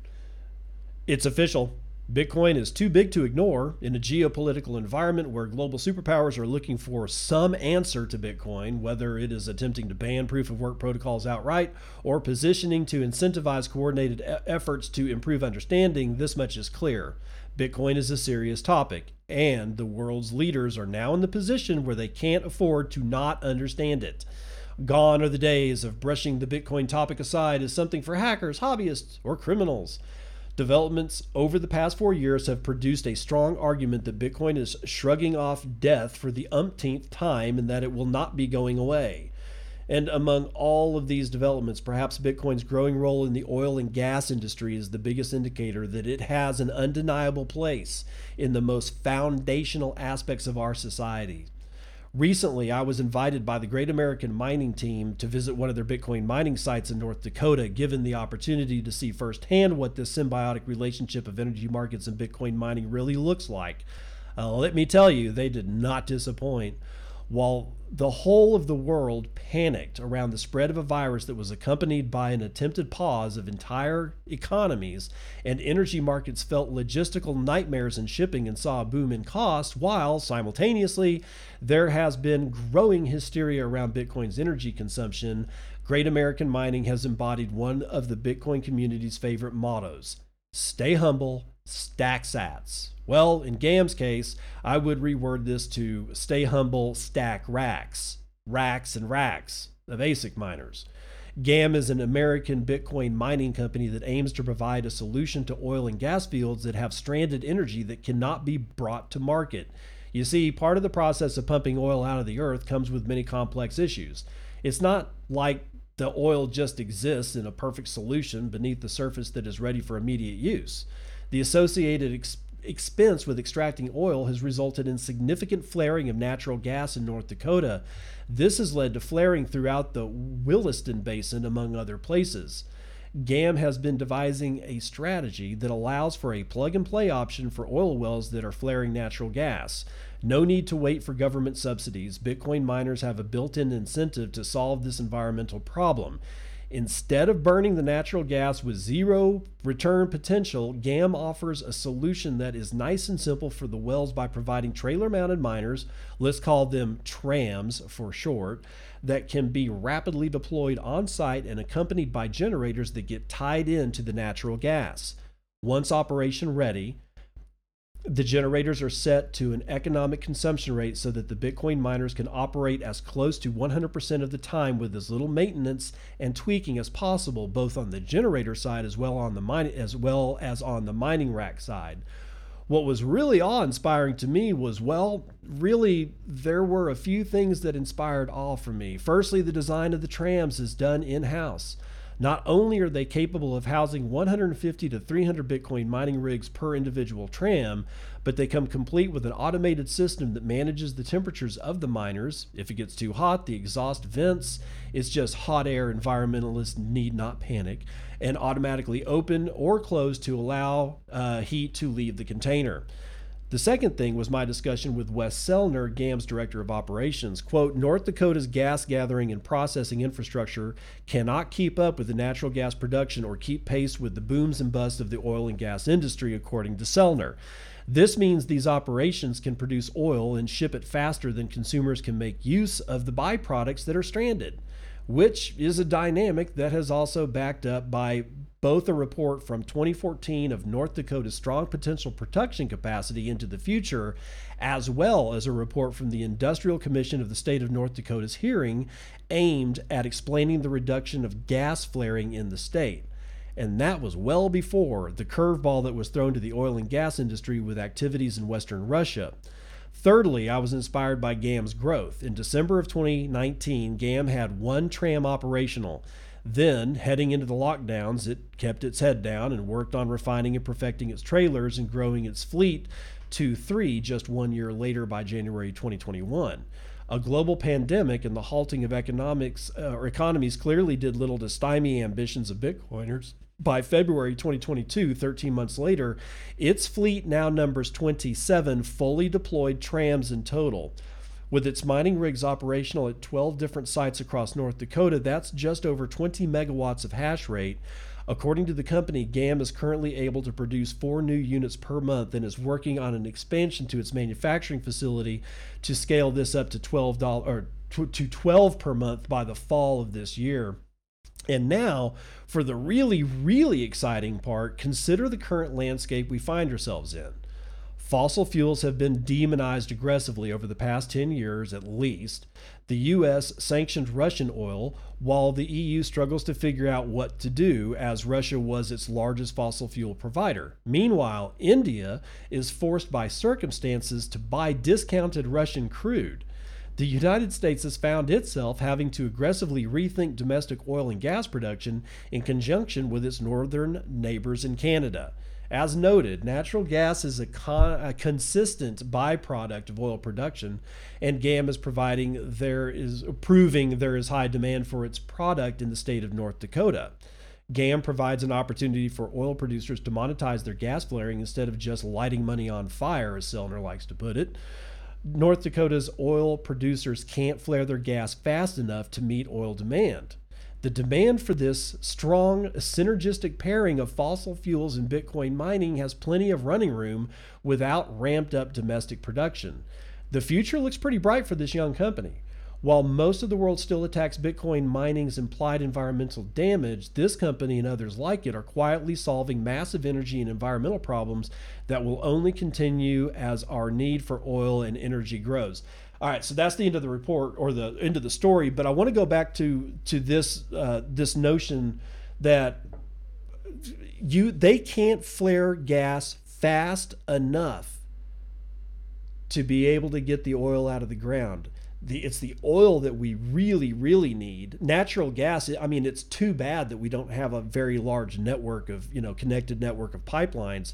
It's official. Bitcoin is too big to ignore in a geopolitical environment where global superpowers are looking for some answer to Bitcoin, whether it is attempting to ban proof of work protocols outright or positioning to incentivize coordinated efforts to improve understanding. This much is clear. Bitcoin is a serious topic, and the world's leaders are now in the position where they can't afford to not understand it. Gone are the days of brushing the Bitcoin topic aside as something for hackers, hobbyists, or criminals. Developments over the past four years have produced a strong argument that Bitcoin is shrugging off death for the umpteenth time and that it will not be going away. And among all of these developments, perhaps Bitcoin's growing role in the oil and gas industry is the biggest indicator that it has an undeniable place in the most foundational aspects of our society. Recently, I was invited by the Great American Mining Team to visit one of their Bitcoin mining sites in North Dakota, given the opportunity to see firsthand what this symbiotic relationship of energy markets and Bitcoin mining really looks like. Uh, let me tell you, they did not disappoint. While the whole of the world panicked around the spread of a virus that was accompanied by an attempted pause of entire economies, and energy markets felt logistical nightmares in shipping and saw a boom in cost, while simultaneously there has been growing hysteria around Bitcoin's energy consumption, Great American Mining has embodied one of the Bitcoin community's favorite mottos stay humble, stack sats. Well, in GAM's case, I would reword this to stay humble, stack racks, racks and racks of ASIC miners. GAM is an American Bitcoin mining company that aims to provide a solution to oil and gas fields that have stranded energy that cannot be brought to market. You see, part of the process of pumping oil out of the earth comes with many complex issues. It's not like the oil just exists in a perfect solution beneath the surface that is ready for immediate use. The associated expense with extracting oil has resulted in significant flaring of natural gas in North Dakota. This has led to flaring throughout the Williston Basin, among other places. GAM has been devising a strategy that allows for a plug and play option for oil wells that are flaring natural gas. No need to wait for government subsidies. Bitcoin miners have a built in incentive to solve this environmental problem. Instead of burning the natural gas with zero return potential, GAM offers a solution that is nice and simple for the wells by providing trailer mounted miners, let's call them trams for short, that can be rapidly deployed on site and accompanied by generators that get tied into the natural gas. Once operation ready, the generators are set to an economic consumption rate so that the Bitcoin miners can operate as close to 100% of the time with as little maintenance and tweaking as possible, both on the generator side as well on the mine, as well as on the mining rack side. What was really awe-inspiring to me was, well, really, there were a few things that inspired awe for me. Firstly, the design of the trams is done in-house. Not only are they capable of housing 150 to 300 Bitcoin mining rigs per individual tram, but they come complete with an automated system that manages the temperatures of the miners. If it gets too hot, the exhaust vents. It's just hot air. Environmentalists need not panic. And automatically open or close to allow uh, heat to leave the container. The second thing was my discussion with Wes Sellner, GAM's director of operations. Quote, North Dakota's gas gathering and processing infrastructure cannot keep up with the natural gas production or keep pace with the booms and busts of the oil and gas industry, according to Sellner. This means these operations can produce oil and ship it faster than consumers can make use of the byproducts that are stranded, which is a dynamic that has also backed up by both a report from 2014 of North Dakota's strong potential production capacity into the future, as well as a report from the Industrial Commission of the State of North Dakota's hearing aimed at explaining the reduction of gas flaring in the state. And that was well before the curveball that was thrown to the oil and gas industry with activities in Western Russia. Thirdly, I was inspired by GAM's growth. In December of 2019, GAM had one tram operational. Then, heading into the lockdowns, it kept its head down and worked on refining and perfecting its trailers and growing its fleet to three just one year later by January 2021. A global pandemic and the halting of economics uh, or economies clearly did little to stymie ambitions of Bitcoiners. By February 2022, 13 months later, its fleet now numbers 27 fully deployed trams in total. With its mining rigs operational at 12 different sites across North Dakota, that's just over 20 megawatts of hash rate. According to the company, GAM is currently able to produce four new units per month and is working on an expansion to its manufacturing facility to scale this up to $12 or to 12 per month by the fall of this year. And now, for the really, really exciting part, consider the current landscape we find ourselves in. Fossil fuels have been demonized aggressively over the past 10 years at least. The US sanctioned Russian oil while the EU struggles to figure out what to do as Russia was its largest fossil fuel provider. Meanwhile, India is forced by circumstances to buy discounted Russian crude. The United States has found itself having to aggressively rethink domestic oil and gas production in conjunction with its northern neighbors in Canada. As noted, natural gas is a, con- a, consistent byproduct of oil production, and GAM is providing there is proving there is high demand for its product in the state of North Dakota. GAM provides an opportunity for oil producers to monetize their gas flaring instead of just lighting money on fire, as Sellner likes to put it. North Dakota's oil producers can't flare their gas fast enough to meet oil demand. The demand for this strong, synergistic pairing of fossil fuels and Bitcoin mining has plenty of running room without ramped up domestic production. The future looks pretty bright for this young company. While most of the world still attacks Bitcoin mining's implied environmental damage, this company and others like it are quietly solving massive energy and environmental problems that will only continue as our need for oil and energy grows. All right, so that's the end of the report or the end of the story. But I want to go back to to this uh, this notion that you they can't flare gas fast enough to be able to get the oil out of the ground the it's the oil that we really really need natural gas i mean it's too bad that we don't have a very large network of you know connected network of pipelines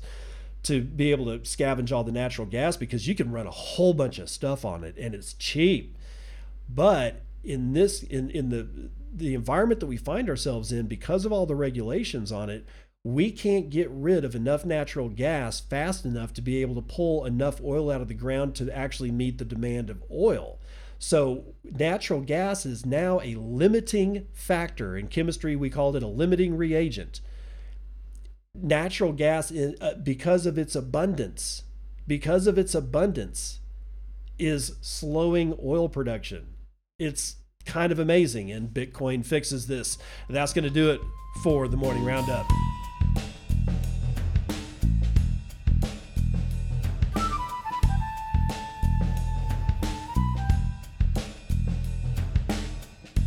to be able to scavenge all the natural gas because you can run a whole bunch of stuff on it and it's cheap but in this in in the the environment that we find ourselves in because of all the regulations on it we can't get rid of enough natural gas fast enough to be able to pull enough oil out of the ground to actually meet the demand of oil so, natural gas is now a limiting factor. In chemistry, we called it a limiting reagent. Natural gas, uh, because of its abundance, because of its abundance, is slowing oil production. It's kind of amazing, and Bitcoin fixes this. That's going to do it for the morning roundup.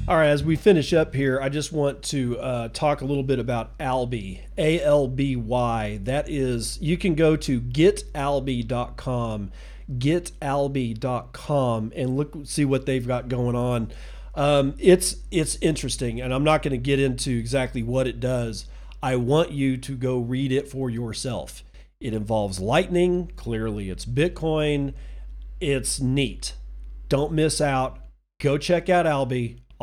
All right, as we finish up here, I just want to uh, talk a little bit about Alby, A L B Y. That is, you can go to getalby.com, getalby.com, and look see what they've got going on. Um, it's it's interesting, and I'm not going to get into exactly what it does. I want you to go read it for yourself. It involves Lightning. Clearly, it's Bitcoin. It's neat. Don't miss out. Go check out Alby.